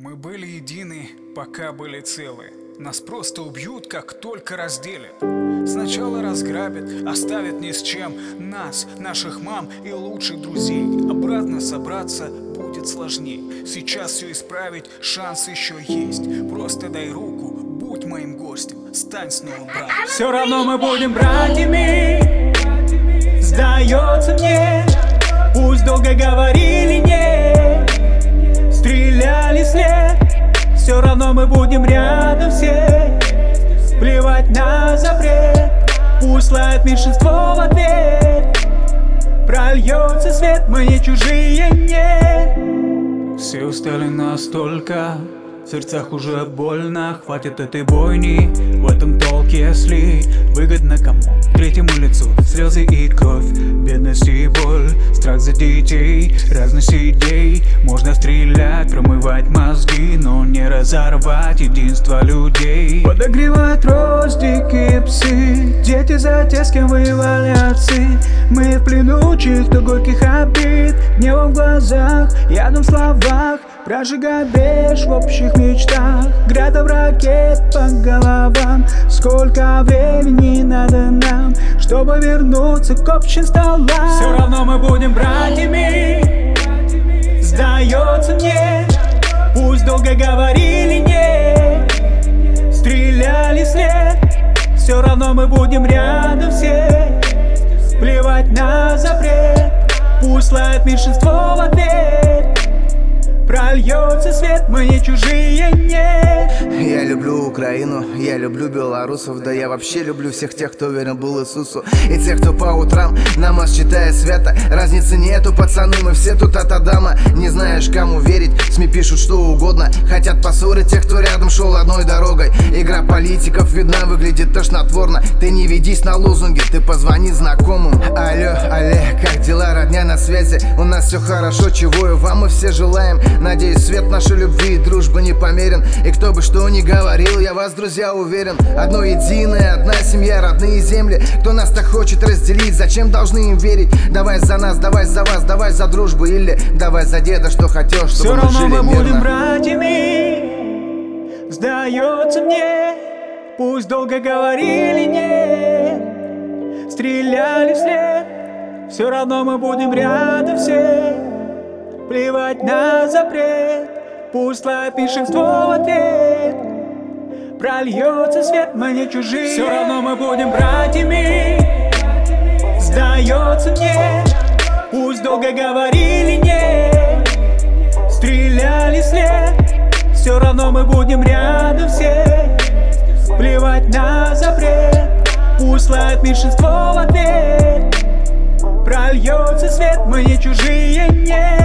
Мы были едины, пока были целы. Нас просто убьют, как только разделят. Сначала разграбят, оставят ни с чем. Нас, наших мам и лучших друзей. Обратно собраться будет сложней. Сейчас все исправить, шанс еще есть. Просто дай руку, будь моим гостем Стань снова братом. Все равно мы будем братьями. Сдается мне Пусть долго говорили не мы будем рядом все. Плевать на запрет Пусть лает меньшинство в ответ. Прольется свет, мы не чужие, нет. Все устали настолько в сердцах уже больно, хватит этой бойни В этом толк, если выгодно кому? Третьему лицу слезы и кровь Бедность и страх за детей. Разность идей, можно стрелять Промывать мозги, но не разорвать единство людей. Подогревать роздики псы Дети за те, с кем воевали отцы. Мы в плену чьих-то горьких обид Гневом в глазах, ядом в словах Прожигая беж в общих мечтах Градом ракет по головам. Сколько времени надо нам Чтобы вернуться к общим столам? Все равно мы будем братьями. Сдается мне Пусть долго говорили не Стреляли след Все равно мы будем рядом все. Плевать на запрет Пусть лает меньшинство в ответ Прольется свет, мы не чужие, нет. Я люблю Украину, я люблю белорусов Да я вообще люблю всех тех, кто верен был Иисусу. И тех, кто по утрам намаз читает свято. Разницы нету, пацаны, мы все тут от Адама. Не знаешь, кому верить, СМИ пишут что угодно. Хотят поссорить тех, кто рядом шел одной дорогой. Игра политиков видна, выглядит тошнотворно. Ты не ведись на лозунги, ты позвони знакомым. Алло, Олег, как дела, родня на связи? У нас все хорошо, чего и вам мы все желаем. Надеюсь, свет нашей любви и дружбы не померен. И кто бы что ни говорил, я вас, друзья, уверен. Одно единое, одна семья, родные земли. Кто нас так хочет разделить, зачем должны им верить? Давай за нас, давай за вас, давай за дружбу. Или давай за деда, что хотел, чтобы Все мы равно жили мы будем мирно. братьями. Сдается мне Пусть долго говорили не Стреляли вслед. Все равно мы будем рядом все Плевать на запрет. Пусть лает меньшинство в ответ. Прольется свет, мы не чужие. Все равно мы будем братьями Сдается мне Пусть долго говорили не. Стреляли след Все равно мы будем рядом все. Плевать на запрет. Пусть лает меньшинство в ответ. Прольется свет, мы не чужие, нет